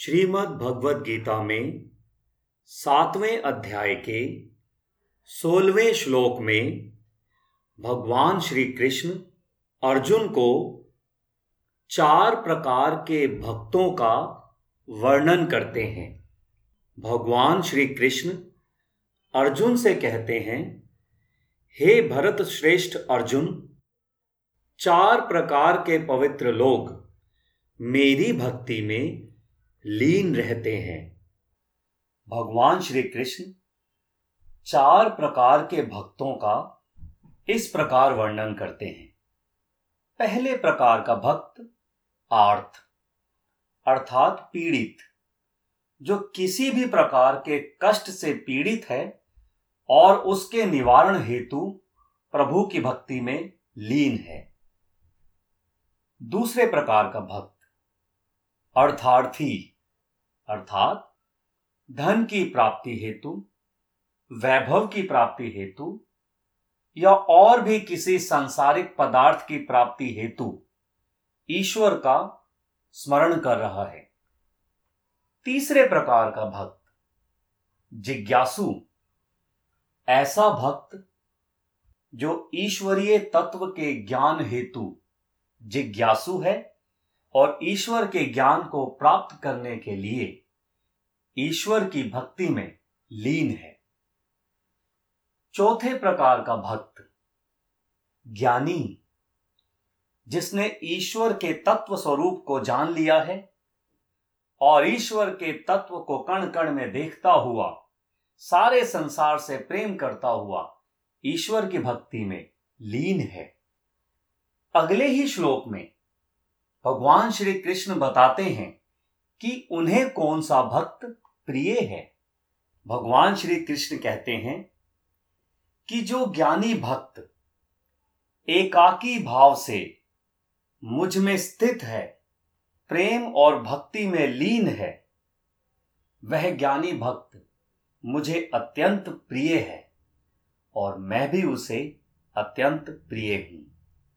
श्रीमद् भगवद गीता में सातवें अध्याय के सोलवें श्लोक में भगवान श्री कृष्ण अर्जुन को चार प्रकार के भक्तों का वर्णन करते हैं। भगवान श्री कृष्ण अर्जुन से कहते हैं, हे भरत श्रेष्ठ अर्जुन, चार प्रकार के पवित्र लोग मेरी भक्ति में लीन रहते हैं। भगवान श्री कृष्ण चार प्रकार के भक्तों का इस प्रकार वर्णन करते हैं। पहले प्रकार का भक्त आर्थ अर्थात पीड़ित, जो किसी भी प्रकार के कष्ट से पीड़ित है और उसके निवारण हेतु प्रभु की भक्ति में लीन है। दूसरे प्रकार का भक्त, अर्थार्थी अर्थात धन की प्राप्ति हेतु, वैभव की प्राप्ति हेतु, या और भी किसी सांसारिक पदार्थ की प्राप्ति हेतु ईश्वर का स्मरण कर रहा है। तीसरे प्रकार का भक्त, जिज्ञासु। ऐसा भक्त जो ईश्वरीय तत्व के ज्ञान हेतु जिज्ञासु है और ईश्वर के ज्ञान को प्राप्त करने के लिए ईश्वर की भक्ति में लीन है। चौथे प्रकार का भक्त ज्ञानी, जिसने ईश्वर के तत्व स्वरूप को जान लिया है और ईश्वर के तत्व को कण कण में देखता हुआ, सारे संसार से प्रेम करता हुआ ईश्वर की भक्ति में लीन है। अगले ही श्लोक में भगवान श्री कृष्ण बताते हैं कि उन्हें कौन सा भक्त प्रिय है। भगवान श्री कृष्ण कहते हैं कि जो ज्ञानी भक्त एकाकी भाव से मुझमें स्थित है, प्रेम और भक्ति में लीन है, वह ज्ञानी भक्त मुझे अत्यंत प्रिय है और मैं भी उसे अत्यंत प्रिय हूँ।